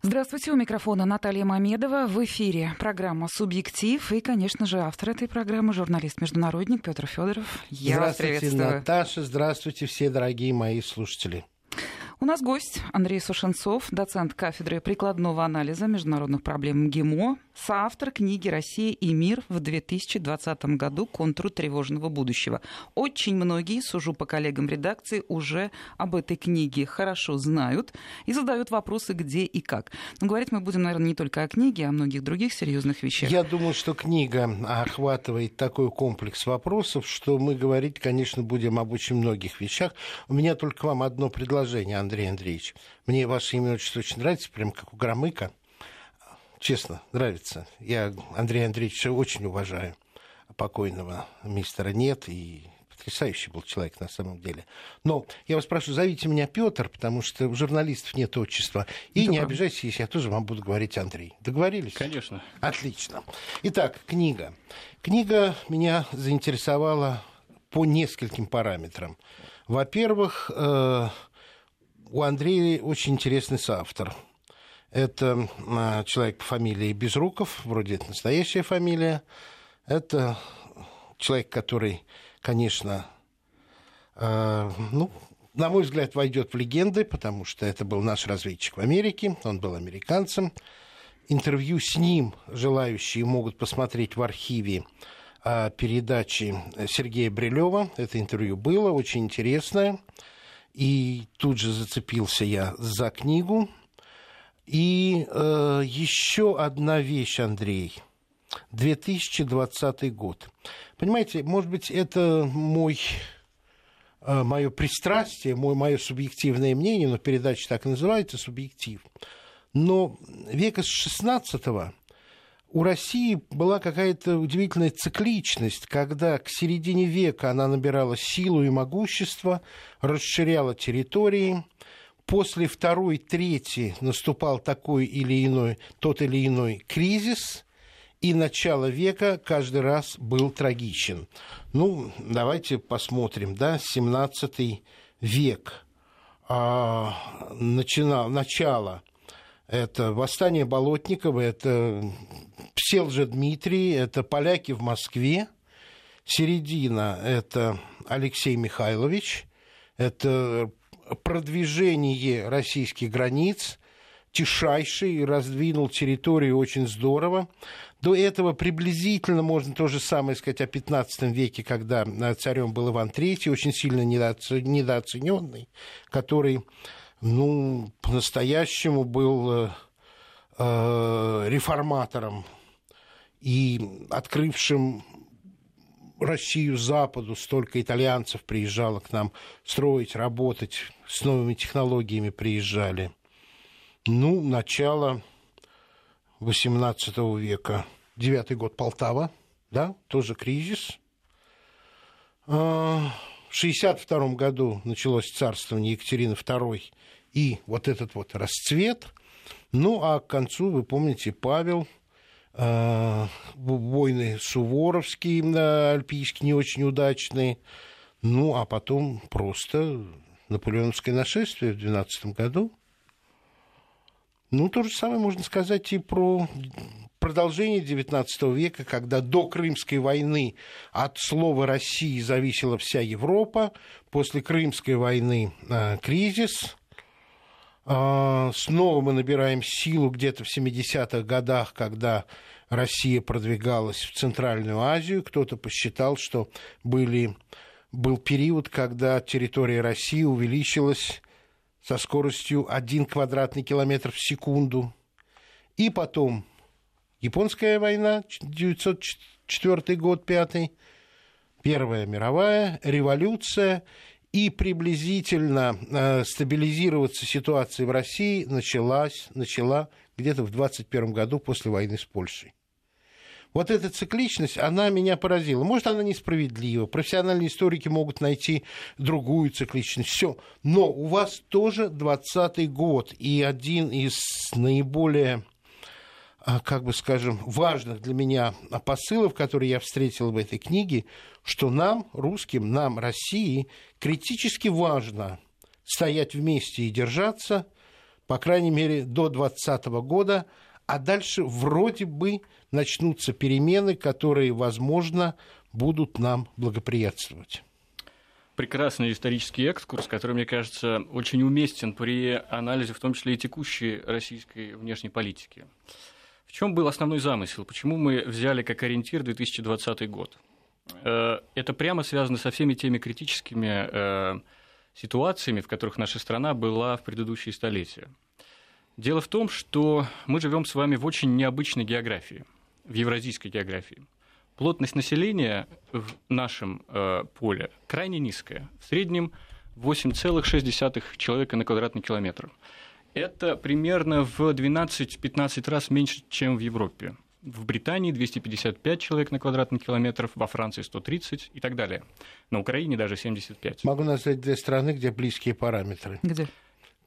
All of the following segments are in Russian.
Здравствуйте, у микрофона Наталья Мамедова. В эфире программа «Субъектив». И, конечно же, автор этой программы, журналист-международник Петр Федоров. Я здравствуйте, вас Наташа. Здравствуйте, все дорогие мои слушатели. У нас гость Андрей Сушенцов, доцент кафедры прикладного анализа международных проблем МГИМО, соавтор книги «Россия и мир» в 2020 году «Контур тревожного будущего». Очень многие, сужу по коллегам редакции, уже об этой книге хорошо знают и задают вопросы, где и как. Но говорить мы будем, наверное, не только о книге, а о многих других серьезных вещах. Я думаю, что книга охватывает такой комплекс вопросов, что мы говорить, конечно, будем об очень многих вещах. У меня только к вам одно предложение, Андрей Андреевич. Мне ваше имя отчество очень нравится, прям как у Громыка честно, нравится. Я Андрея Андреевича очень уважаю. Покойного мистера нет, и потрясающий был человек на самом деле. Но я вас прошу, зовите меня Петр, потому что у журналистов нет отчества. И да. не обижайтесь, если я тоже вам буду говорить Андрей. Договорились? Конечно. Отлично. Итак, книга. Книга меня заинтересовала по нескольким параметрам. Во-первых, э, у Андрея очень интересный соавтор – это а, человек по фамилии Безруков, вроде это настоящая фамилия. Это человек, который, конечно, э, ну, на мой взгляд, войдет в легенды, потому что это был наш разведчик в Америке, он был американцем. Интервью с ним желающие могут посмотреть в архиве э, передачи Сергея Брилева. Это интервью было очень интересное. И тут же зацепился я за книгу и э, еще одна вещь, Андрей. 2020 год. Понимаете, может быть, это мой э, мое пристрастие, мой, мое субъективное мнение, но передача так и называется «Субъектив». Но века с 16 у России была какая-то удивительная цикличность, когда к середине века она набирала силу и могущество, расширяла территории – после второй трети наступал такой или иной, тот или иной кризис, и начало века каждый раз был трагичен. Ну, давайте посмотрим, да, 17 век, а, начинал, начало это восстание Болотникова, это Пселжа Дмитрий, это поляки в Москве, середина – это Алексей Михайлович, это продвижение российских границ, тишайший, раздвинул территорию очень здорово. До этого приблизительно можно то же самое сказать о 15 веке, когда царем был Иван III, очень сильно недооцененный, который ну, по-настоящему был э, э реформатором и открывшим Россию Западу, столько итальянцев приезжало к нам строить, работать, с новыми технологиями приезжали. Ну, начало XVIII века, девятый год Полтава, да, тоже кризис. В 1962 году началось царствование Екатерины II и вот этот вот расцвет. Ну, а к концу, вы помните, Павел – а, войны суворовские, альпийские, не очень удачные. Ну, а потом просто наполеоновское нашествие в 12 году. Ну, то же самое можно сказать и про продолжение XIX века, когда до Крымской войны от слова России зависела вся Европа, после Крымской войны э, кризис, а, снова мы набираем силу где-то в 70-х годах, когда Россия продвигалась в Центральную Азию. Кто-то посчитал, что были, был период, когда территория России увеличилась со скоростью 1 квадратный километр в секунду. И потом Японская война, 904 год, 5 Первая мировая, революция и приблизительно э, стабилизироваться ситуация в России началась, начала где-то в 21 году после войны с Польшей. Вот эта цикличность, она меня поразила. Может, она несправедлива. Профессиональные историки могут найти другую цикличность. Все. Но у вас тоже 20-й год. И один из наиболее а, как бы скажем, важных для меня посылов, которые я встретил в этой книге, что нам, русским, нам, России, критически важно стоять вместе и держаться, по крайней мере, до 2020 года, а дальше вроде бы начнутся перемены, которые, возможно, будут нам благоприятствовать прекрасный исторический экскурс, который, мне кажется, очень уместен при анализе, в том числе и текущей российской внешней политики. В чем был основной замысел? Почему мы взяли как ориентир 2020 год? Э, это прямо связано со всеми теми критическими э, ситуациями, в которых наша страна была в предыдущие столетия. Дело в том, что мы живем с вами в очень необычной географии, в евразийской географии – плотность населения в нашем э, поле крайне низкая. В среднем 8,6 человека на квадратный километр. Это примерно в 12-15 раз меньше, чем в Европе. В Британии 255 человек на квадратный километр, во Франции 130 и так далее. На Украине даже 75. Могу назвать две страны, где близкие параметры. Где?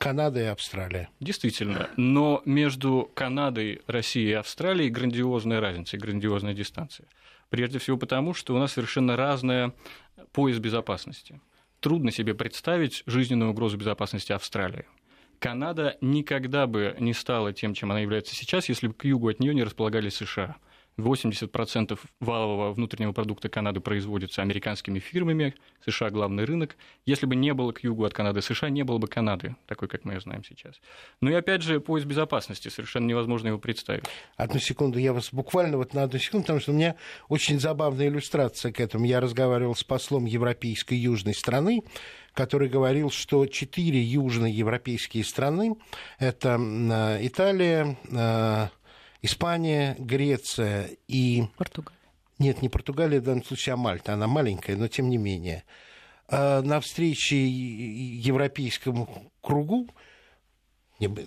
Канада и Австралия. Действительно. Но между Канадой, Россией и Австралией грандиозная разница и грандиозная дистанция. Прежде всего потому, что у нас совершенно разная пояс безопасности. Трудно себе представить жизненную угрозу безопасности Австралии. Канада никогда бы не стала тем, чем она является сейчас, если бы к югу от нее не располагались США – 80% валового внутреннего продукта Канады производится американскими фирмами, США главный рынок. Если бы не было к югу от Канады США, не было бы Канады, такой, как мы ее знаем сейчас. Ну и опять же, поиск безопасности, совершенно невозможно его представить. Одну секунду, я вас буквально вот на одну секунду, потому что у меня очень забавная иллюстрация к этому. Я разговаривал с послом европейской южной страны, который говорил, что четыре южные европейские страны – это Италия, Испания, Греция и... Португалия. Нет, не Португалия в данном случае, а Мальта. Она маленькая, но тем не менее. А на встрече европейскому кругу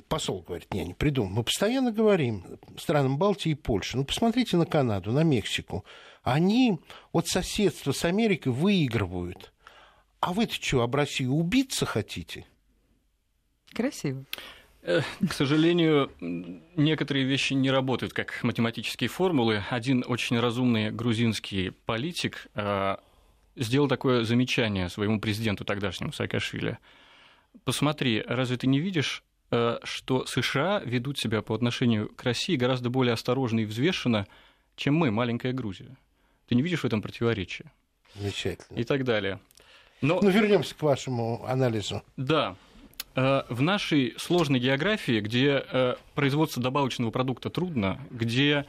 посол говорит, не, не придумал. Мы постоянно говорим странам Балтии и Польши. Ну, посмотрите на Канаду, на Мексику. Они от соседства с Америкой выигрывают. А вы-то что, об России убиться хотите? Красиво. К сожалению, некоторые вещи не работают как математические формулы. Один очень разумный грузинский политик э, сделал такое замечание своему президенту тогдашнему Саакашвили. Посмотри, разве ты не видишь, э, что США ведут себя по отношению к России гораздо более осторожно и взвешенно, чем мы, маленькая Грузия? Ты не видишь в этом противоречия? Замечательно. И так далее. Но... Ну, вернемся к вашему анализу. Да. Э, в нашей сложной географии, где э, производство добавочного продукта трудно, где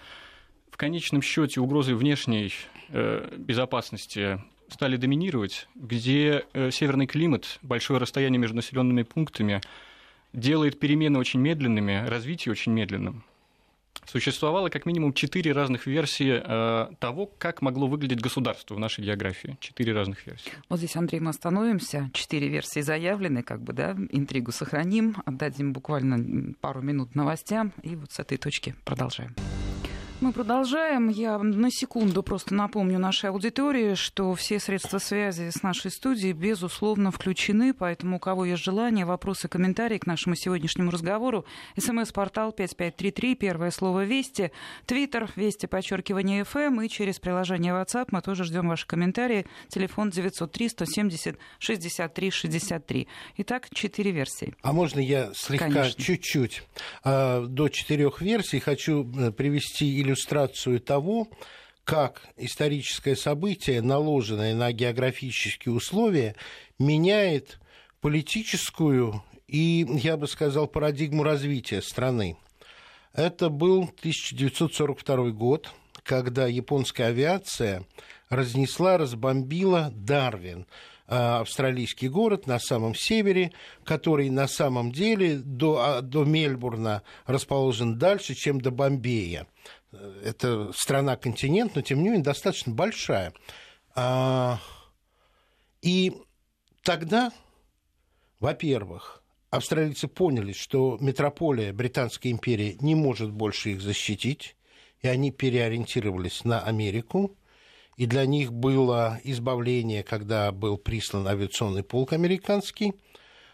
в конечном счете угрозы внешней э, безопасности стали доминировать, где северный климат, большое расстояние между населенными пунктами делает перемены очень медленными, развитие очень медленным – Существовало как минимум четыре разных версии э, того, как могло выглядеть государство в нашей географии. Четыре разных версии. Вот здесь, Андрей, мы остановимся. Четыре версии заявлены, как бы, да, интригу сохраним, отдадим буквально пару минут новостям, и вот с этой точки продолжаем. Мы продолжаем. Я на секунду просто напомню нашей аудитории, что все средства связи с нашей студией, безусловно, включены, поэтому у кого есть желание, вопросы, комментарии к нашему сегодняшнему разговору, смс-портал 5533, первое слово «Вести», твиттер «Вести», подчеркивание «ФМ» и через приложение WhatsApp мы тоже ждем ваши комментарии. Телефон 903 170 63 63. Итак, четыре версии. А можно я слегка, чуть-чуть, э, до четырех версий хочу э, привести иллюстрацию того, как историческое событие, наложенное на географические условия, меняет политическую и, я бы сказал, парадигму развития страны. Это был 1942 год, когда японская авиация разнесла, разбомбила Дарвин, а, австралийский город на самом севере, который на самом деле до, а, до Мельбурна расположен дальше, чем до Бомбея это страна-континент, но тем не менее достаточно большая. А, и тогда, во-первых, австралийцы поняли, что метрополия Британской империи не может больше их защитить, и они переориентировались на Америку. И для них было избавление, когда был прислан авиационный полк американский.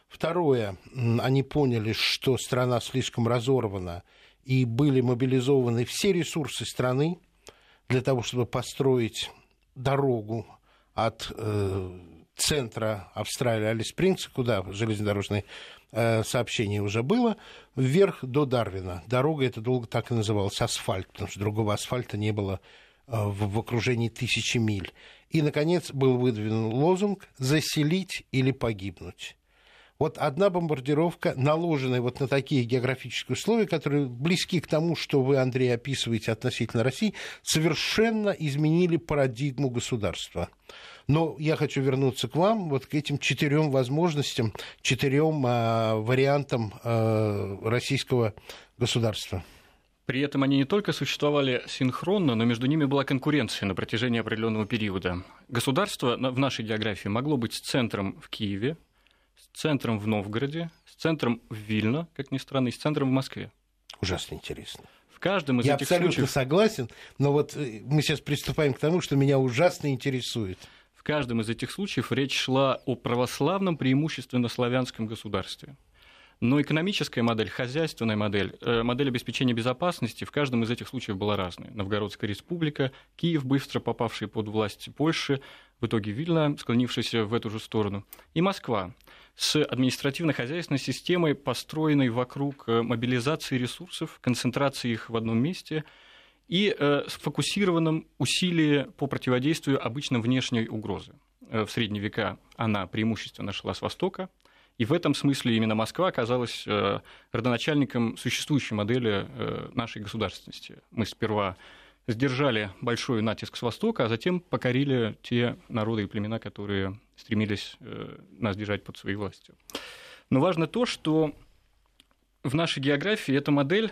Второе, они поняли, что страна слишком разорвана, и были мобилизованы все ресурсы страны для того, чтобы построить дорогу от э, центра Австралии, Алис-Спрингс, куда железнодорожное э, сообщение уже было, вверх до Дарвина. Дорога эта долго так и называлась, асфальт, потому что другого асфальта не было э, в, в окружении тысячи миль. И, наконец, был выдвинут лозунг «заселить или погибнуть». Вот одна бомбардировка, наложенная вот на такие географические условия, которые близки к тому, что вы, Андрей, описываете относительно России, совершенно изменили парадигму государства. Но я хочу вернуться к вам, вот к этим четырем возможностям, четырем э, вариантам э, российского государства. При этом они не только существовали синхронно, но между ними была конкуренция на протяжении определенного периода. Государство в нашей географии могло быть центром в Киеве, с центром в Новгороде, с центром в Вильно, как ни странно, и с центром в Москве. Ужасно интересно. В каждом из Я этих абсолютно случаев... согласен, но вот э, мы сейчас приступаем к тому, что меня ужасно интересует. В каждом из этих случаев речь шла о православном, преимущественно славянском государстве. Но экономическая модель, хозяйственная модель, э, модель обеспечения безопасности в каждом из этих случаев была разная. Новгородская республика, Киев, быстро попавший под власть Польши, в итоге Вильна, склонившийся в эту же сторону, и Москва с административно-хозяйственной системой, построенной вокруг э, мобилизации ресурсов, концентрации их в одном месте и э, сфокусированном усилии по противодействию обычно внешней угрозы. В средние века она преимущественно шла с востока, и в этом смысле именно Москва оказалась э, родоначальником существующей модели э, нашей государственности. Мы сперва сдержали большой натиск с Востока, а затем покорили те народы и племена, которые стремились э, нас держать под своей властью. Но важно то, что в нашей географии эта модель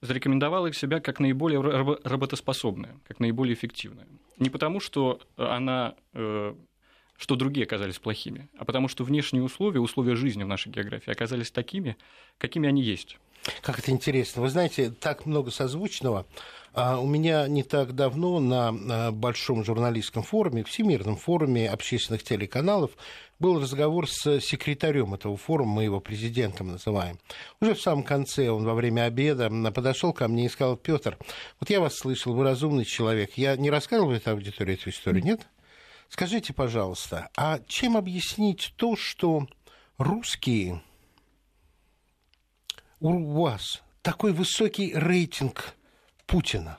зарекомендовала себя как наиболее работоспособная, как наиболее эффективная. Не потому, что она что другие оказались плохими, а потому что внешние условия, условия жизни в нашей географии оказались такими, какими они есть. Как это интересно. Вы знаете, так много созвучного. А у меня не так давно на большом журналистском форуме, Всемирном форуме общественных телеканалов, был разговор с секретарем этого форума, мы его президентом называем. Уже в самом конце он во время обеда подошел ко мне и сказал, Петр, вот я вас слышал, вы разумный человек. Я не рассказывал этой аудитории эту историю, нет? Скажите, пожалуйста, а чем объяснить то, что русские у вас такой высокий рейтинг Путина?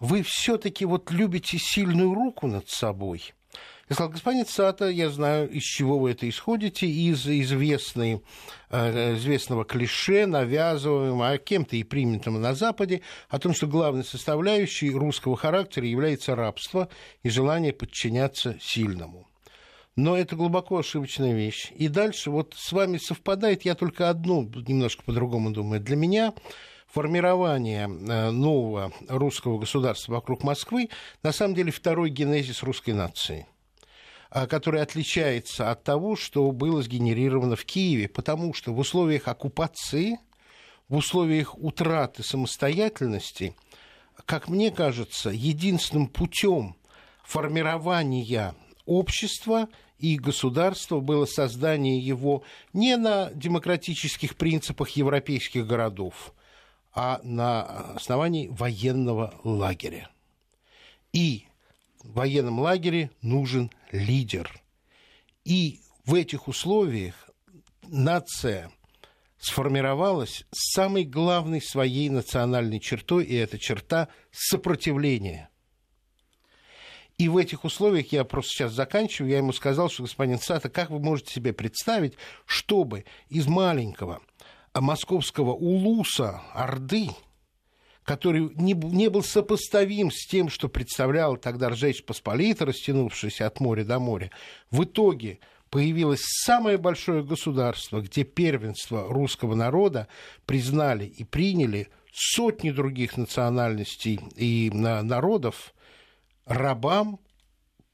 Вы все-таки вот любите сильную руку над собой – я сказал, господин Цата, я знаю, из чего вы это исходите, из известной, э, известного клише, навязываемого, а кем-то и принятого на Западе, о том, что главной составляющей русского характера является рабство и желание подчиняться сильному. Но это глубоко ошибочная вещь. И дальше вот с вами совпадает, я только одну немножко по-другому думаю. Для меня формирование э, нового русского государства вокруг Москвы на самом деле второй генезис русской нации – а, который отличается от того, что было сгенерировано в Киеве, потому что в условиях оккупации, в условиях утраты самостоятельности, как мне кажется, единственным путем формирования общества и государства было создание его не на демократических принципах европейских городов, а на основании военного лагеря. И в военном лагере нужен лидер. И в этих условиях нация сформировалась с самой главной своей национальной чертой, и эта черта – сопротивление. И в этих условиях, я просто сейчас заканчиваю, я ему сказал, что, господин Сата, как вы можете себе представить, чтобы из маленького московского улуса Орды – который не, не был сопоставим с тем, что представлял тогда Ржечь Посполита, растянувшаяся от моря до моря, в итоге появилось самое большое государство, где первенство русского народа признали и приняли сотни других национальностей и народов, рабам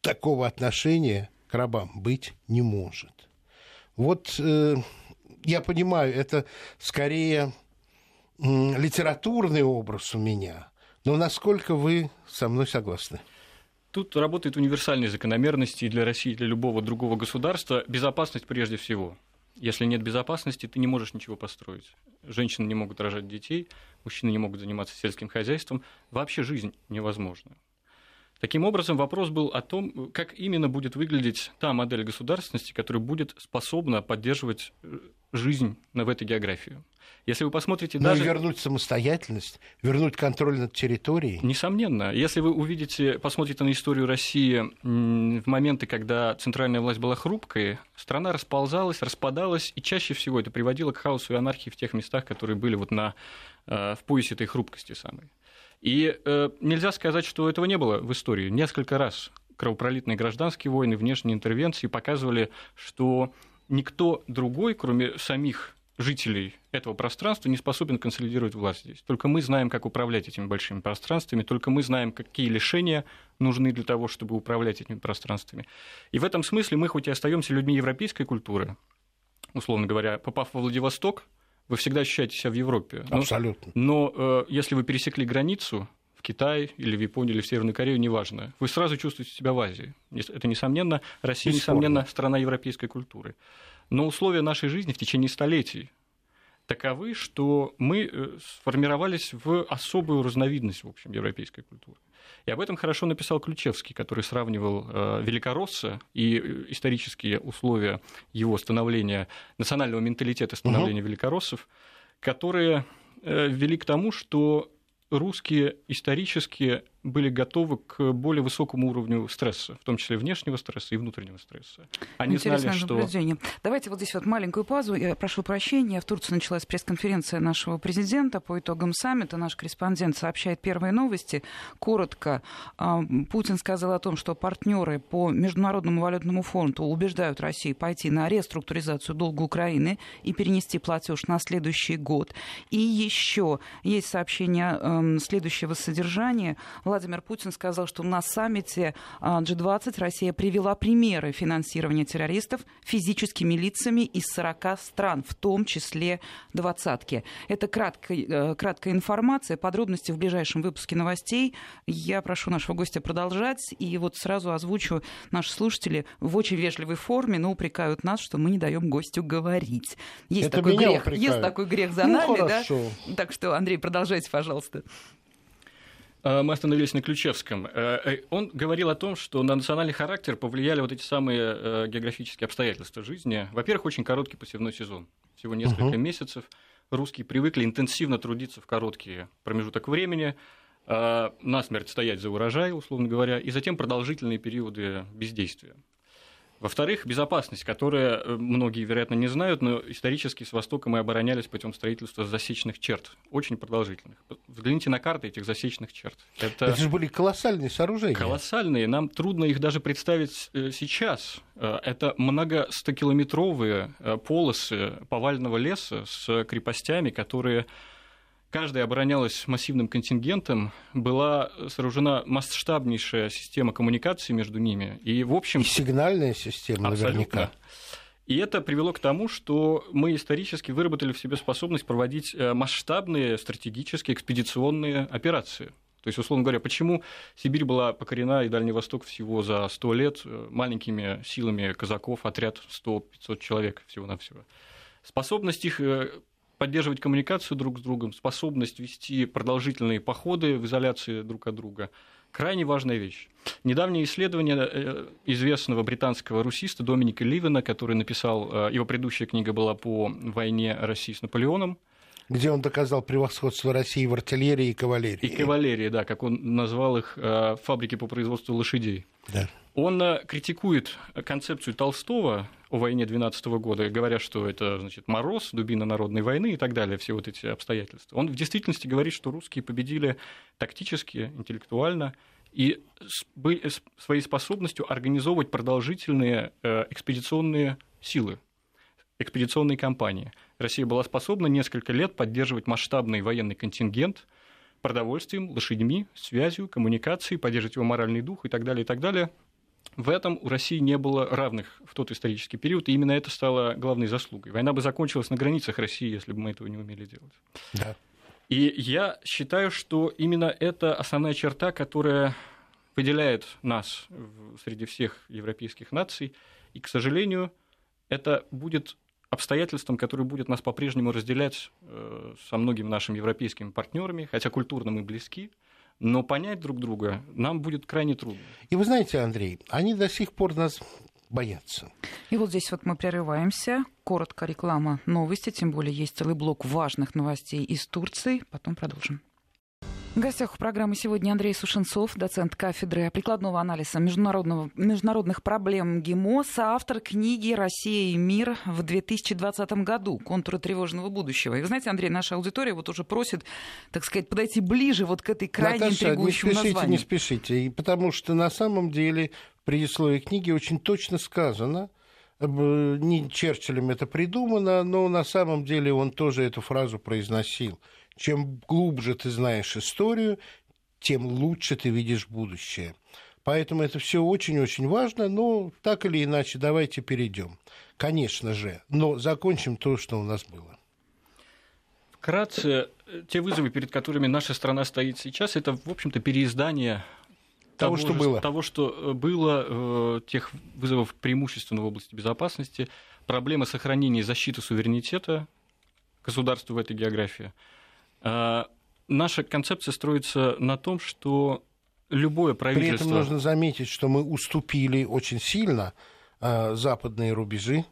такого отношения к рабам быть не может. Вот э, я понимаю, это скорее литературный образ у меня. Но насколько вы со мной согласны? Тут работает универсальные закономерности и для России, и для любого другого государства. Безопасность прежде всего. Если нет безопасности, ты не можешь ничего построить. Женщины не могут рожать детей, мужчины не могут заниматься сельским хозяйством. Вообще жизнь невозможна. Таким образом, вопрос был о том, как именно будет выглядеть та модель государственности, которая будет способна поддерживать э, жизнь в этой географии. Если вы посмотрите Но даже... вернуть самостоятельность, вернуть контроль над территорией. Несомненно. Если вы увидите, посмотрите на историю России в моменты, когда центральная власть была хрупкой, страна расползалась, распадалась, и чаще всего это приводило к хаосу и анархии в тех местах, которые были вот на, э, в поясе этой хрупкости самой. И э, нельзя сказать, что этого не было в истории. Несколько раз кровопролитные гражданские войны, внешние интервенции показывали, что никто другой, кроме самих жителей этого пространства, не способен консолидировать власть здесь. Только мы знаем, как управлять этими большими пространствами, только мы знаем, какие лишения нужны для того, чтобы управлять этими пространствами. И в этом смысле мы хоть и остаемся людьми европейской культуры, условно говоря, попав во Владивосток, вы всегда ощущаете себя в Европе. Но, Абсолютно. Но э, если вы пересекли границу в Китай или в Японию или в Северную Корею, неважно, вы сразу чувствуете себя в Азии. Это, несомненно, Россия, Бесспорно. несомненно, страна европейской культуры. Но условия нашей жизни в течение столетий таковы, что мы э, сформировались в особую разновидность, в общем, европейской культуры. И об этом хорошо написал Ключевский, который сравнивал э, Великоросса и э, исторические условия его становления, национального менталитета становления угу. великороссов, которые вели к тому, что русские исторически были готовы к более высокому уровню стресса, в том числе внешнего стресса и внутреннего стресса. Они Интересное знали, что... Давайте вот здесь вот маленькую паузу. Я прошу прощения. В Турции началась пресс-конференция нашего президента по итогам саммита. Наш корреспондент сообщает первые новости. Коротко. А, Путин сказал о том, что партнеры по Международному валютному фонду убеждают Россию пойти на реструктуризацию долга Украины и перенести платеж на следующий год. И еще есть сообщение эм, следующего содержания Владимир Путин сказал, что на саммите G20 а, Россия привела примеры финансирования террористов физическими лицами из 40 стран, в том числе двадцатки. Это краткая, э, краткая информация, подробности в ближайшем выпуске новостей. Я прошу нашего гостя продолжать, и вот сразу озвучу наши слушатели в очень вежливой форме, но упрекают нас, что мы не даем гостю говорить. Есть, Это такой, грех, есть такой грех за ну, нами, хорошо. да? Так что, Андрей, продолжайте, пожалуйста. Э, мы остановились на Ключевском. Э, э, он говорил о том, что на национальный характер повлияли вот эти самые географические обстоятельства жизни. Во-первых, очень короткий посевной сезон, всего несколько угу. месяцев. Русские привыкли интенсивно трудиться в короткий промежуток времени, насмерть стоять за урожай, условно говоря, и затем продолжительные периоды бездействия. Во-вторых, безопасность, которая э, многие, вероятно, не знают, но исторически с Востока мы оборонялись путем строительства засечных черт, очень продолжительных. Взгляните на карты этих засечных черт. Это, Это же были колоссальные сооружения. Колоссальные. Нам трудно их даже представить э, сейчас. Э, это многостокилометровые полосы повального леса с крепостями, которые Каждая оборонялась массивным контингентом, была сооружена масштабнейшая система коммуникации между ними. И, в общем... И сигнальная система, абсолютно. наверняка. И это привело к тому, что мы исторически выработали в себе способность проводить э, масштабные стратегические экспедиционные операции. То есть, условно говоря, почему Сибирь была покорена и Дальний Восток всего за 100 лет э, маленькими силами казаков, отряд 100-500 человек всего-навсего. Способность их э, поддерживать коммуникацию друг с другом, способность вести продолжительные походы в изоляции друг от друга – крайне важная вещь. Недавнее исследование э, известного британского русиста Доминика Ливена, который написал, э, его предыдущая книга была по войне России с Наполеоном, где он доказал превосходство России в артиллерии и кавалерии. И кавалерии, да, как он назвал их э, фабрики по производству лошадей. Да. Он критикует концепцию Толстого о войне 12 года, говоря, что это значит, мороз, дубина народной войны и так далее, все вот эти обстоятельства. Он в действительности говорит, что русские победили тактически, интеллектуально и своей способностью организовывать продолжительные э, экспедиционные силы, экспедиционные кампании. Россия была способна несколько лет поддерживать масштабный военный контингент продовольствием, лошадьми, связью, коммуникацией, поддерживать его моральный дух и так далее, и так далее – в этом у России не было равных в тот исторический период, и именно это стало главной заслугой. Война бы закончилась на границах России, если бы мы этого не умели делать. Да. И я считаю, что именно это основная черта, которая выделяет нас среди всех европейских наций, и, к сожалению, это будет обстоятельством, которое будет нас по-прежнему разделять э, со многими нашими европейскими партнерами, хотя культурно мы близки, но понять друг друга нам будет крайне трудно. И вы знаете, Андрей, они до сих пор нас боятся. И вот здесь вот мы прерываемся. Коротко реклама новости, тем более есть целый блок важных новостей из Турции. Потом продолжим. В гостях у программы сегодня Андрей Сушенцов, доцент кафедры прикладного анализа международного, международных проблем ГИМО, соавтор книги «Россия и мир» в 2020 году «Контуры тревожного будущего». И вы знаете, Андрей, наша аудитория вот уже просит, так сказать, подойти ближе вот к этой крайне Наташа, интригующему не спешите, названию. не спешите. И потому что на самом деле в предисловии книги очень точно сказано, э, не Черчиллем это придумано, но на самом деле он тоже эту фразу произносил – чем глубже ты знаешь историю, тем лучше ты видишь будущее. Поэтому это все очень-очень важно, но так или иначе давайте перейдем. Конечно же, но закончим то, что у нас было. Вкратце, те вызовы, перед которыми наша страна стоит сейчас, это, в общем-то, переиздание того, что было. Того, что было, э, тех вызовов преимущественно в области безопасности, проблемы сохранения и защиты суверенитета государства в этой географии – наша концепция строится на том, что любое правительство... При этом нужно заметить, что мы уступили очень сильно а, западные рубежи.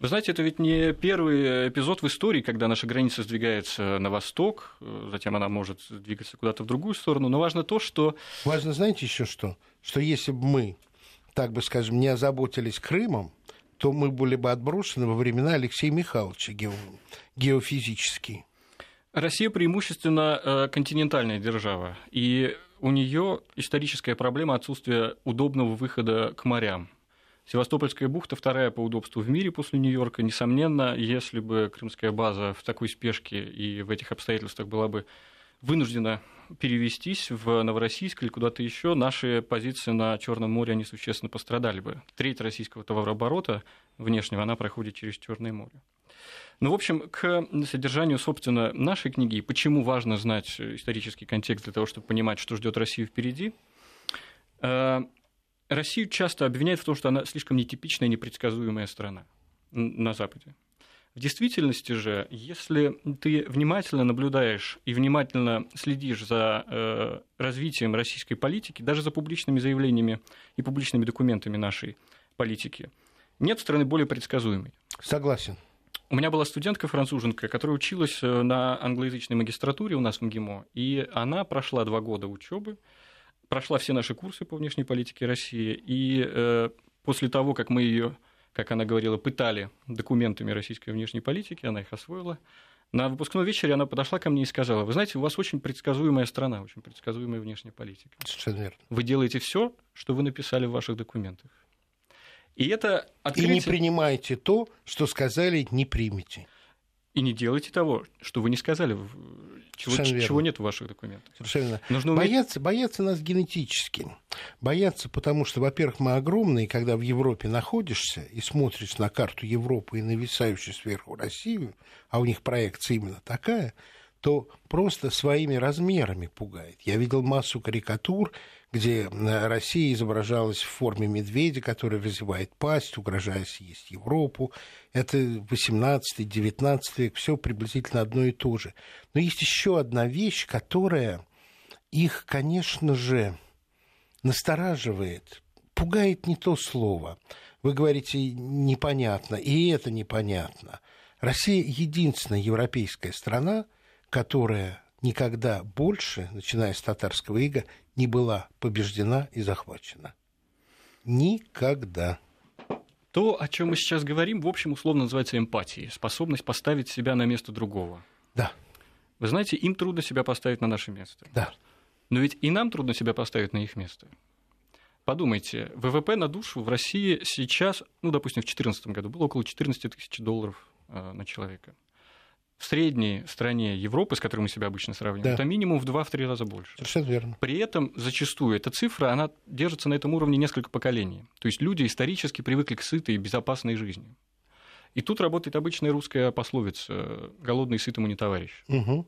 Вы знаете, это ведь не первый эпизод в истории, когда наша граница сдвигается на восток, затем она может двигаться куда-то в другую сторону. Но важно то, что... Важно, знаете еще что? Что если бы мы, так бы скажем, не озаботились Крымом, то мы были бы отброшены во времена Алексея Михайловича геофизически. Россия преимущественно э, континентальная держава, и у нее историческая проблема отсутствия удобного выхода к морям. Севастопольская бухта вторая по удобству в мире после Нью-Йорка. Несомненно, если бы крымская база в такой спешке и в этих обстоятельствах была бы вынуждена перевестись в Новороссийск или куда-то еще, наши позиции на Черном море они существенно пострадали бы. Треть российского товарооборота внешнего она проходит через Черное море. Ну, в общем, к содержанию, собственно, нашей книги, почему важно знать исторический контекст для того, чтобы понимать, что ждет Россию впереди. Э, Россию часто обвиняют в том, что она слишком нетипичная и непредсказуемая страна на Западе. В действительности же, если ты внимательно наблюдаешь и внимательно следишь за э, развитием российской политики, даже за публичными заявлениями и публичными документами нашей политики, нет страны более предсказуемой. Согласен. У меня была студентка француженка, которая училась э, на англоязычной магистратуре у нас в МГИМО, и она прошла два года учебы, прошла все наши курсы по внешней политике России, и э, после того, как мы ее, как она говорила, пытали документами российской внешней политики, она их освоила, на выпускном вечере она подошла ко мне и сказала, вы знаете, у вас очень предсказуемая страна, очень предсказуемая внешняя политика. Совершенно верно. Вы делаете все, что вы написали в ваших документах. И это открытие... И не принимайте то, что сказали, не примите. И не делайте того, что вы не сказали, чего, чего нет в ваших документах. Совершенно Нужно уметь... бояться, бояться нас генетически. Бояться, потому что, во-первых, мы огромные, когда в Европе находишься и смотришь на карту Европы и нависающую сверху Россию, а у них проекция именно такая, то просто своими размерами пугает. Я видел массу карикатур, где э, Россия изображалась в форме медведя, который развивает пасть, угрожая съесть Европу. Это 18-19 век, все приблизительно одно и то же. Но есть еще одна вещь, которая их, конечно же, настораживает, пугает не то слово. Вы говорите непонятно, и это непонятно. Россия единственная европейская страна, которая никогда больше, начиная с татарского ига, не была побеждена и захвачена. Никогда. То, о чем мы сейчас говорим, в общем, условно называется эмпатией, способность поставить себя на место другого. Да. Вы знаете, им трудно себя поставить на наше место. Да. Но ведь и нам трудно себя поставить на их место. Подумайте, ВВП на душу в России сейчас, ну, допустим, в 2014 году было около 14 тысяч долларов э, на человека в средней стране Европы, с которой мы себя обычно сравниваем, да. это минимум в 2-3 раза больше. Совершенно верно. При этом зачастую эта цифра, она держится на этом уровне несколько поколений. То есть люди исторически привыкли к сытой и безопасной жизни. И тут работает обычная русская пословица «голодный сытому не товарищ». Угу.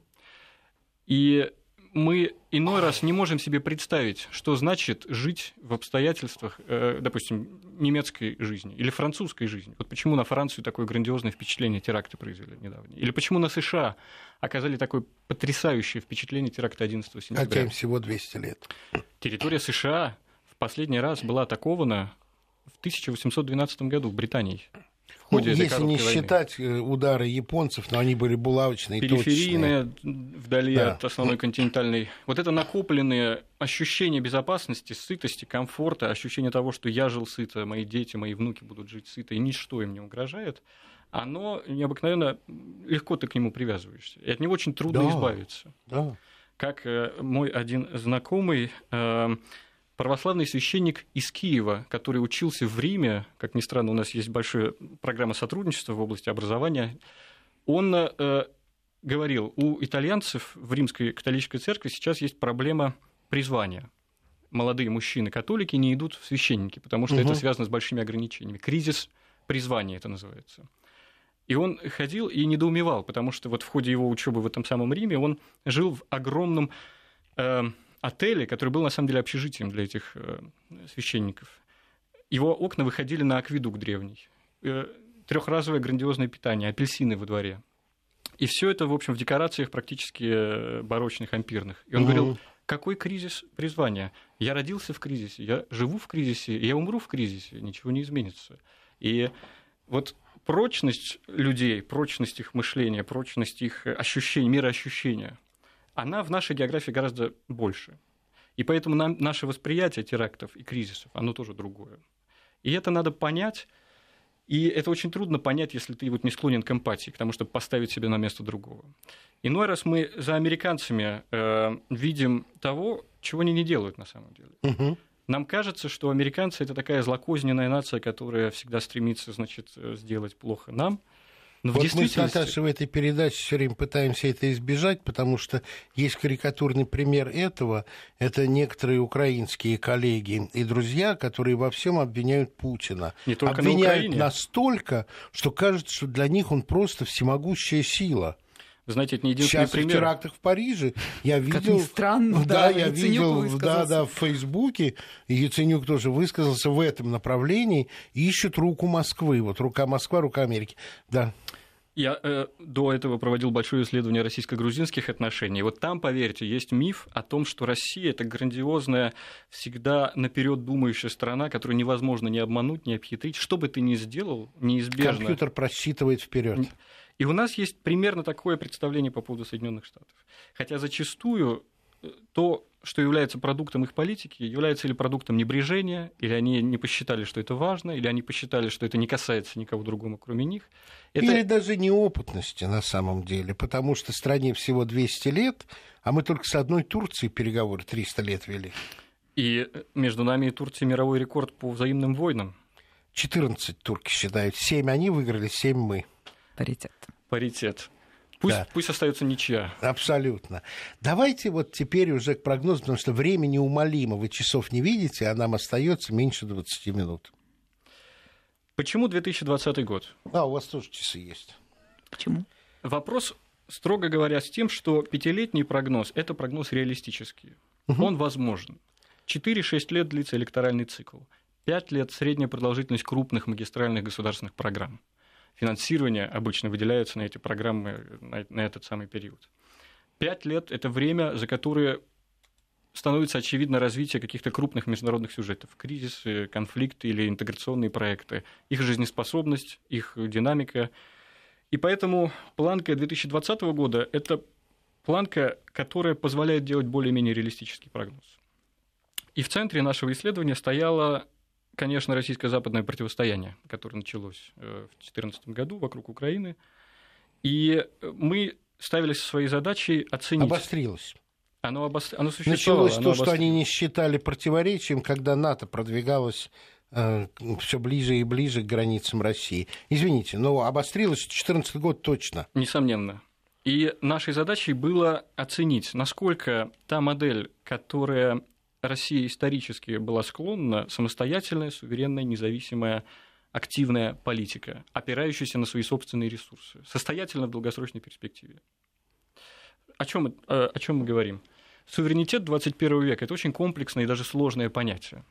И мы иной раз не можем себе представить, что значит жить в обстоятельствах, э, допустим, немецкой жизни или французской жизни. Вот почему на Францию такое грандиозное впечатление теракты произвели недавно. Или почему на США оказали такое потрясающее впечатление теракта 11 сентября. Хотя им всего 200 лет. Территория США в последний раз была атакована в 1812 году в Британии в ходе ну, если не войны. считать э, удары японцев, но они были булавочные, Периферийные, точные. вдали да. от основной континентальной. Вот это накопленные ощущения безопасности, сытости, комфорта, ощущение того, что я жил сыто, мои дети, мои внуки будут жить сыто, и ничто им не угрожает, оно необыкновенно легко ты к нему привязываешься. И от него очень трудно да. избавиться. Да. Как э, мой один знакомый э, православный священник из Киева, который учился в Риме, как ни странно, у нас есть большая программа сотрудничества в области образования, он э, говорил, у итальянцев в римской католической церкви сейчас есть проблема призвания. Молодые мужчины-католики не идут в священники, потому что угу. это связано с большими ограничениями. Кризис призвания это называется. И он ходил и недоумевал, потому что вот в ходе его учебы в этом самом Риме он жил в огромном э, отеле, который был на самом деле общежитием для этих э, священников. Его окна выходили на акведук древний. Э, Трехразовое грандиозное питание, апельсины во дворе. И все это, в общем, в декорациях практически э, барочных, ампирных. И он угу. говорил, какой кризис призвания? Я родился в кризисе, я живу в кризисе, я умру в кризисе, ничего не изменится. И вот прочность людей, прочность их мышления, прочность их ощущений, мироощущения, она в нашей географии гораздо больше. И поэтому нам, наше восприятие терактов и кризисов, оно тоже другое. И это надо понять, и это очень трудно понять, если ты вот не склонен к эмпатии, к тому, чтобы поставить себя на место другого. Иной раз мы за американцами э, видим того, чего они не делают на самом деле. Угу. Нам кажется, что американцы это такая злокозненная нация, которая всегда стремится, значит, э, сделать плохо нам. Но вот мы с Наташей в этой передаче все время пытаемся это избежать, потому что есть карикатурный пример этого. Это некоторые украинские коллеги и друзья, которые во всем обвиняют Путина. Не только обвиняют на настолько, что кажется, что для них он просто всемогущая сила. Вы знаете, это не единственный Сейчас пример. в терактах в Париже я видел... Как ни странно, да, да я видел, да, да, в Фейсбуке, и Яценюк тоже высказался в этом направлении, ищут руку Москвы, вот рука Москва, рука Америки, да. Я э, до этого проводил большое исследование российско-грузинских отношений. Вот там, поверьте, есть миф о том, что Россия это грандиозная, всегда наперед думающая страна, которую невозможно ни обмануть, ни обхитрить. Что бы ты ни сделал, неизбежно. Компьютер просчитывает вперед. И у нас есть примерно такое представление по поводу Соединенных Штатов. Хотя зачастую э, то, что является продуктом их политики, является или продуктом небрежения, или они не посчитали, что это важно, или они посчитали, что это не касается никого другого, кроме них. Это... Или даже неопытности на самом деле, потому что стране всего 200 лет, а мы только с одной Турцией переговоры 300 лет вели. И между нами и Турцией мировой рекорд по взаимным войнам. 14 турки считают, 7 они выиграли, 7 мы. Паритет. Паритет. Пусть, да. пусть остается ничья. Абсолютно. Давайте вот теперь уже к прогнозу, потому что время неумолимо. Вы часов не видите, а нам остается меньше 20 минут. Почему 2020 год? А, у вас тоже часы есть. Почему? Вопрос, строго говоря, с тем, что пятилетний прогноз – это прогноз реалистический. Угу. Он возможен. 4-6 лет длится электоральный цикл. 5 лет – средняя продолжительность крупных магистральных государственных программ финансирование обычно выделяется на эти программы на, на этот самый период. Пять лет – это время, за которое становится очевидно развитие каких-то крупных международных сюжетов. Кризисы, конфликты или интеграционные проекты. Их жизнеспособность, их динамика. И поэтому планка 2020 года – это планка, которая позволяет делать более-менее реалистический прогноз. И в центре нашего исследования стояла конечно, российско-западное противостояние, которое началось э, в 2014 году вокруг Украины. И мы ставили своей задачей оценить... Обострилось. Оно, обос... оно существовало. Началось то, что они не считали противоречием, когда НАТО продвигалось э, все ближе и ближе к границам России. Извините, но обострилось 2014 год точно. Несомненно. И нашей задачей было оценить, насколько та модель, которая Россия исторически была склонна самостоятельная, суверенная, независимая активная политика, опирающаяся на свои собственные ресурсы, состоятельно в долгосрочной перспективе. О чем, э, о чем мы говорим? суверенитет 21 века – это очень комплексное и даже сложное понятие.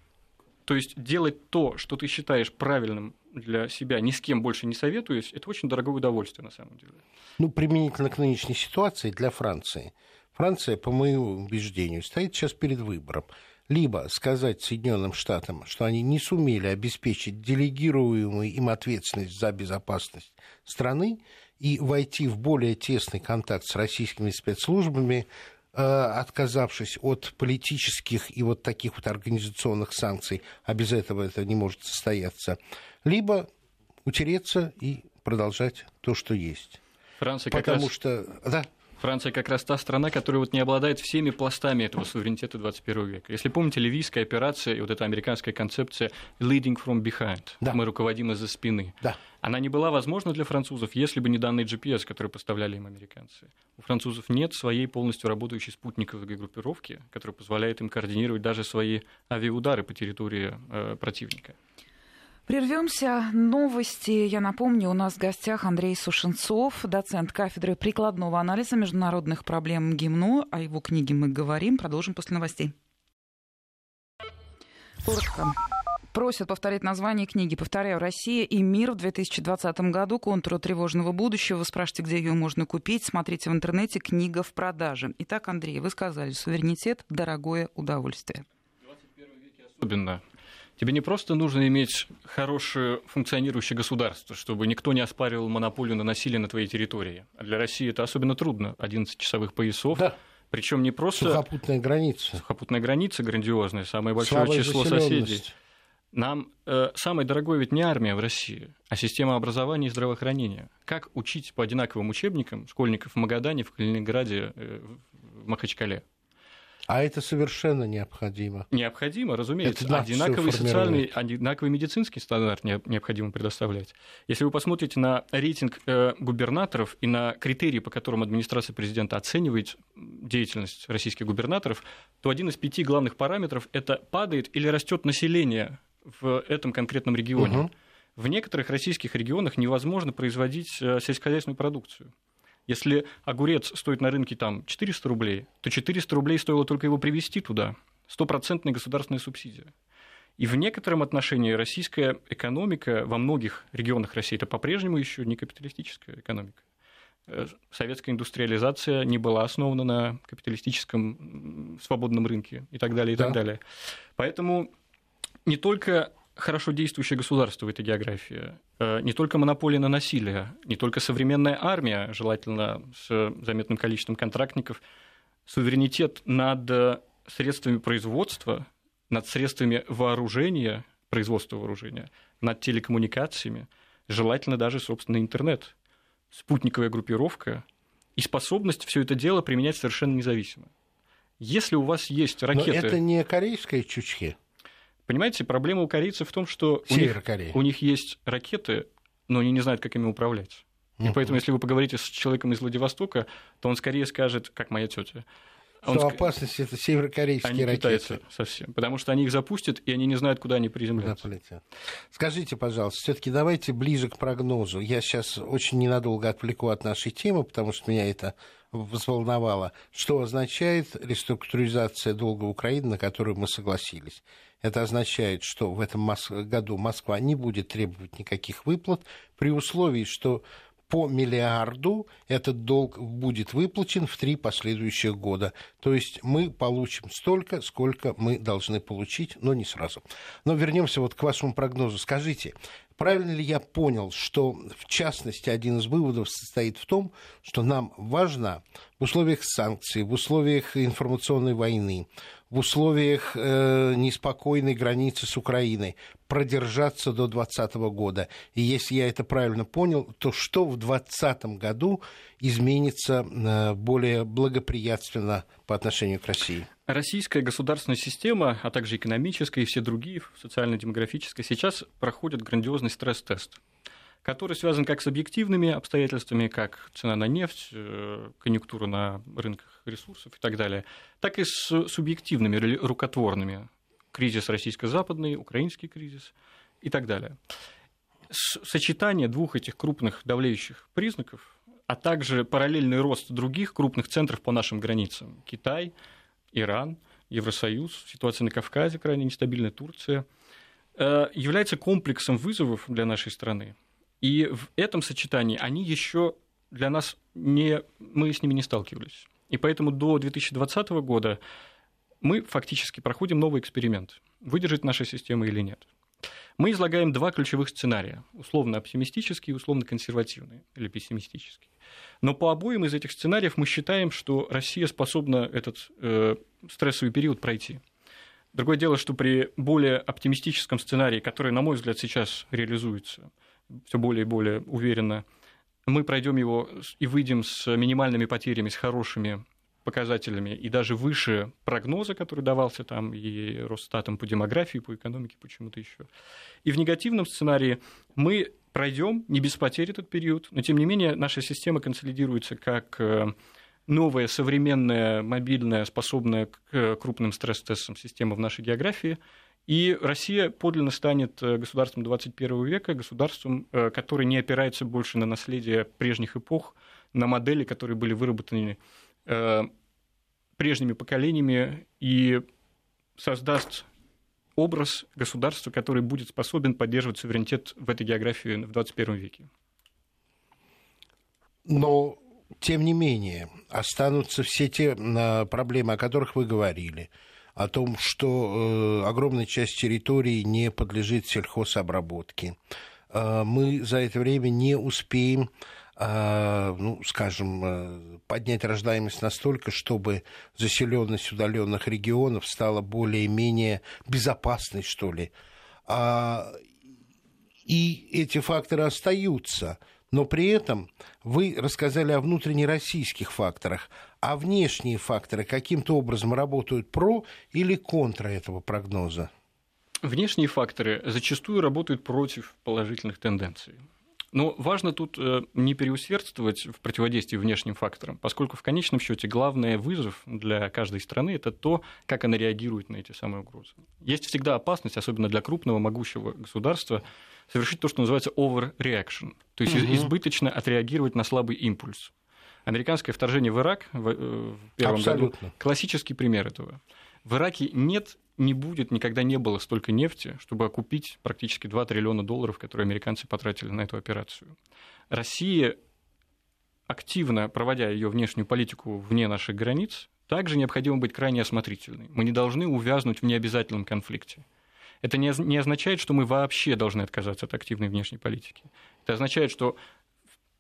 То есть делать то, что ты считаешь правильным для себя, ни с кем больше не советуюсь, это очень дорогое удовольствие на самом деле. Ну, применительно к нынешней ситуации для Франции. Франция, по моему убеждению, стоит сейчас перед выбором. Либо сказать Соединенным Штатам, что они не сумели обеспечить делегируемую им ответственность за безопасность страны, и войти в более тесный контакт с российскими спецслужбами, э, отказавшись от политических и вот таких вот организационных санкций, а без этого это не может состояться, либо утереться и продолжать то, что есть. Франция Потому раз... что, да, Франция как раз та страна, которая вот не обладает всеми пластами этого суверенитета 21 века. Если помните, ливийская операция и вот эта американская концепция «leading from behind», да. мы руководим из-за спины, да. она не была возможна для французов, если бы не данные GPS, которые поставляли им американцы. У французов нет своей полностью работающей спутниковой группировки, которая позволяет им координировать даже свои авиаудары по территории э, противника. Прервемся. Новости. Я напомню, у нас в гостях Андрей Сушенцов, доцент кафедры прикладного анализа международных проблем ГИМНУ. О его книге мы говорим. Продолжим после новостей. Коротко. Просят повторить название книги. Повторяю, «Россия и мир» в 2020 году. Контуру тревожного будущего. Вы спрашиваете, где ее можно купить. Смотрите в интернете. Книга в продаже. Итак, Андрей, вы сказали, суверенитет – дорогое удовольствие. 21 веке особенно Тебе не просто нужно иметь хорошее функционирующее государство, чтобы никто не оспаривал монополию на насилие на твоей территории. А для России это особенно трудно. 11 часовых поясов. Да. Причем не просто... Сухопутная граница. Сухопутная граница грандиозная, самое большое Слабая число соседей. Нам э, самое дорогое ведь не армия в России, а система образования и здравоохранения. Как учить по одинаковым учебникам школьников в Магадане, в Калининграде, э, в Махачкале? А это совершенно необходимо. Необходимо, разумеется. Одинаковый социальный, одинаковый медицинский стандарт необходимо предоставлять. Если вы посмотрите на рейтинг э, губернаторов и на критерии, по которым администрация президента оценивает деятельность российских губернаторов, то один из пяти главных параметров это падает или растет население в этом конкретном регионе. Угу. В некоторых российских регионах невозможно производить э, сельскохозяйственную продукцию. Если огурец стоит на рынке там 400 рублей, то 400 рублей стоило только его привезти туда. Стопроцентная государственная субсидия. И в некотором отношении российская экономика во многих регионах России это по-прежнему еще не капиталистическая экономика. Э, советская индустриализация не была основана на капиталистическом свободном рынке и так далее, и да. так далее. Поэтому не только хорошо действующее государство в этой географии, э, не только монополия на насилие, не только современная армия, желательно с заметным количеством контрактников, суверенитет над средствами производства, над средствами вооружения, производства вооружения, над телекоммуникациями, желательно даже, собственно, интернет, спутниковая группировка и способность все это дело применять совершенно независимо. Если у вас есть ракеты... Но это не корейская чучхе. Понимаете, проблема у корейцев в том, что у них, у них есть ракеты, но они не знают, как ими управлять. И поэтому, если вы поговорите с человеком из Владивостока, то он скорее скажет, как моя тетя. Он что опасность это северокорейские они ракеты. Совсем. Потому что они их запустят, и они не знают, куда они приземляются. Да, Скажите, пожалуйста, все-таки давайте ближе к прогнозу. Я сейчас очень ненадолго отвлеку от нашей темы, потому что меня это взволновало. Что означает реструктуризация долга Украины, на которую мы согласились? Это означает, что в этом году Москва не будет требовать никаких выплат при условии, что по миллиарду этот долг будет выплачен в три последующих года. То есть мы получим столько, сколько мы должны получить, но не сразу. Но вернемся вот к вашему прогнозу. Скажите, правильно ли я понял, что в частности один из выводов состоит в том, что нам важно в условиях санкций, в условиях информационной войны, в условиях э, неспокойной границы с Украиной продержаться до 2020 года. И если я это правильно понял, то что в 2020 году изменится э, более благоприятственно по отношению к России? Российская государственная система, а также экономическая и все другие, социально-демографическая, сейчас проходят грандиозный стресс-тест который связан как с объективными обстоятельствами, как цена на нефть, э, конъюнктура на рынках ресурсов и так далее, так и с субъективными, рукотворными. Кризис российско-западный, украинский кризис и так далее. Сочетание двух этих крупных давлеющих признаков, а также параллельный рост других крупных центров по нашим границам – Китай, Иран, Евросоюз, ситуация на Кавказе крайне нестабильная, Турция, э, является комплексом вызовов для нашей страны. И в этом сочетании они еще для нас не... Мы с ними не сталкивались. И поэтому до 2020 года мы фактически проходим новый эксперимент. Выдержит наша система или нет. Мы излагаем два ключевых сценария. Условно оптимистический и условно консервативный или пессимистический. Но по обоим из этих сценариев мы считаем, что Россия способна этот э, стрессовый период пройти. Другое дело, что при более оптимистическом сценарии, который, на мой взгляд, сейчас реализуется все более и более уверенно, мы пройдем его и выйдем с минимальными потерями, с хорошими показателями и даже выше прогноза, который давался там и Росстатом по демографии, по экономике, почему-то еще. И в негативном сценарии мы пройдем не без потерь этот период, но тем не менее наша система консолидируется как э, новая, современная, мобильная, способная к крупным стресс-тестам система в нашей географии. И Россия подлинно станет э, государством 21 века, государством, э, которое не опирается больше на наследие прежних эпох, на модели, которые были выработаны Э, прежними поколениями и создаст образ государства, который будет способен поддерживать суверенитет в этой географии в 21 веке. Но, тем не менее, останутся все те проблемы, о которых вы говорили, о том, что э, огромная часть территории не подлежит сельхозобработке. Э, мы за это время не успеем ну, скажем, э, поднять рождаемость настолько, чтобы заселенность удаленных регионов стала более-менее безопасной, что ли. А, и эти факторы остаются. Но при этом вы рассказали о внутреннероссийских факторах, а внешние факторы каким-то образом работают про или контра этого прогноза? Внешние факторы зачастую работают против положительных тенденций. Но важно тут э, не переусердствовать в противодействии внешним факторам, поскольку в конечном счете главный вызов для каждой страны это то, как она реагирует на эти самые угрозы. Есть всегда опасность, особенно для крупного, могущего государства, совершить то, что называется overreaction, то есть угу. избыточно отреагировать на слабый импульс. Американское вторжение в Ирак в, э, в первом Абсолютно. году классический пример этого. В Ираке нет не будет, никогда не было столько нефти, чтобы окупить практически 2 триллиона долларов, которые американцы потратили на эту операцию. Россия, активно проводя ее внешнюю политику вне наших границ, также необходимо быть крайне осмотрительной. Мы не должны увязнуть в необязательном конфликте. Это не, означает, что мы вообще должны отказаться от активной внешней политики. Это означает, что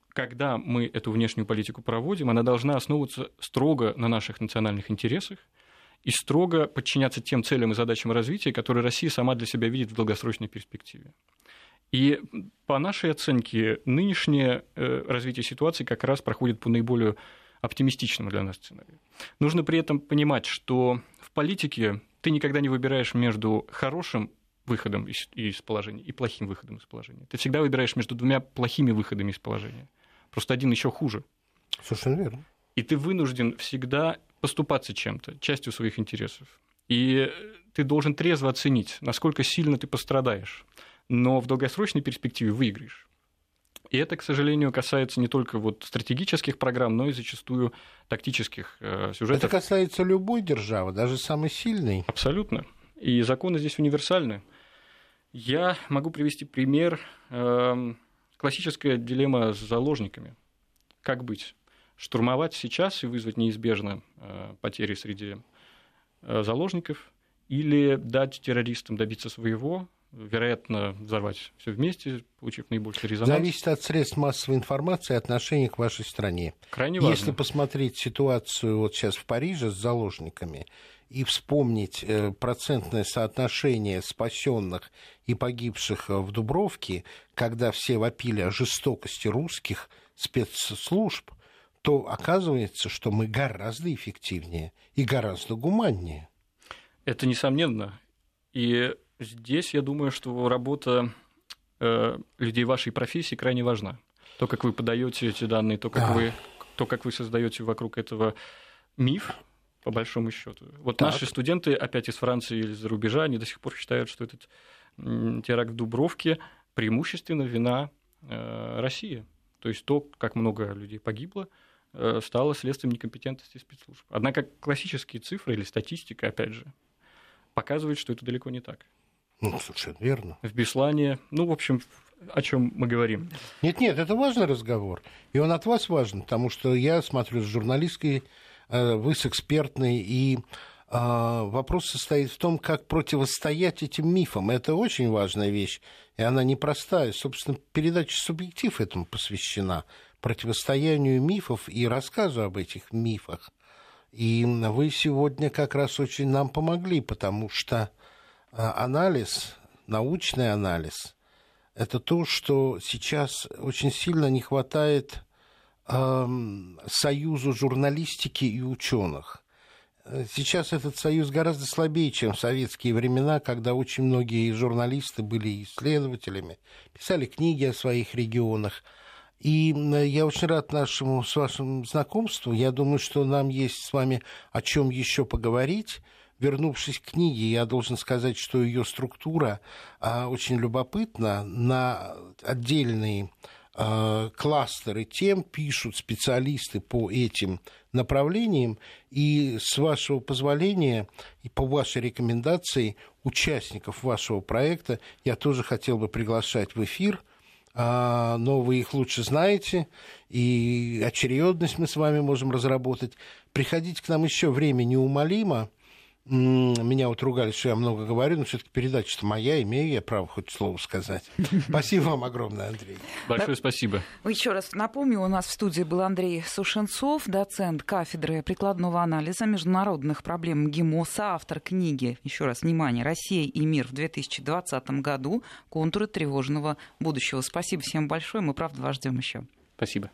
когда мы эту внешнюю политику проводим, она должна основываться строго на наших национальных интересах, и строго подчиняться тем целям и задачам развития, которые Россия сама для себя видит в долгосрочной перспективе. И по нашей оценке, нынешнее э, развитие ситуации как раз проходит по наиболее оптимистичному для нас сценарию. Нужно при этом понимать, что в политике ты никогда не выбираешь между хорошим выходом из, из положения и плохим выходом из положения. Ты всегда выбираешь между двумя плохими выходами из положения. Просто один еще хуже. Совершенно верно. И ты вынужден всегда поступаться чем-то, частью своих интересов. И ты должен трезво оценить, насколько сильно ты пострадаешь, но в долгосрочной перспективе выиграешь. И это, к сожалению, касается не только вот стратегических программ, но и зачастую тактических э, сюжетов. Это касается любой державы, даже самой сильной. Абсолютно. И законы здесь универсальны. Я могу привести пример. Э, классическая дилемма с заложниками. Как быть? Штурмовать сейчас и вызвать неизбежно э, потери среди э, заложников, или дать террористам добиться своего, вероятно, взорвать все вместе, получив наибольший резонанс. Зависит от средств массовой информации и отношений к вашей стране. Крайне важно. Если посмотреть ситуацию вот сейчас в Париже с заложниками и вспомнить э, процентное соотношение спасенных и погибших в Дубровке, когда все вопили о жестокости русских спецслужб, то оказывается, что мы гораздо эффективнее и гораздо гуманнее. Это несомненно. И здесь я думаю, что работа э, людей вашей профессии крайне важна. То, как вы подаете эти данные, то, как, да. вы, то, как вы создаете вокруг этого миф, по большому счету. Вот так. наши студенты, опять из Франции или из-за рубежа, они до сих пор считают, что этот теракт в Дубровке преимущественно вина э, России. То есть то, как много людей погибло, стало следствием некомпетентности спецслужб. Однако классические цифры или статистика, опять же, показывают, что это далеко не так. Ну, совершенно верно. В Беслане, ну, в общем, о чем мы говорим. Нет, нет, это важный разговор. И он от вас важен, потому что я смотрю с журналистской, э, вы с экспертной, и а, вопрос состоит в том, как противостоять этим мифам. Это очень важная вещь, и она непростая. Собственно, передача «Субъектив» этому посвящена, противостоянию мифов и рассказу об этих мифах. И вы сегодня как раз очень нам помогли, потому что а, анализ, научный анализ, это то, что сейчас очень сильно не хватает э, союзу журналистики и ученых. Сейчас этот союз гораздо слабее, чем в советские времена, когда очень многие журналисты были исследователями, писали книги о своих регионах. И я очень рад нашему с вашим знакомству. Я думаю, что нам есть с вами о чем еще поговорить. Вернувшись к книге, я должен сказать, что ее структура а, очень любопытна. На отдельные а, кластеры тем пишут специалисты по этим направлениям. И с вашего позволения и по вашей рекомендации участников вашего проекта я тоже хотел бы приглашать в эфир а, но вы их лучше знаете, и очередность мы с вами можем разработать. Приходите к нам еще время неумолимо. Меня вот ругали, что я много говорю, но все-таки передача-то моя, имею я право хоть слово сказать. Спасибо вам огромное, Андрей. Большое спасибо. Еще раз напомню, у нас в студии был Андрей Сушенцов, доцент кафедры прикладного анализа международных проблем ГИМО, автор книги, еще раз, внимание, «Россия и мир» в 2020 году, «Контуры тревожного будущего». Спасибо всем большое, мы правда вас ждем еще. Спасибо.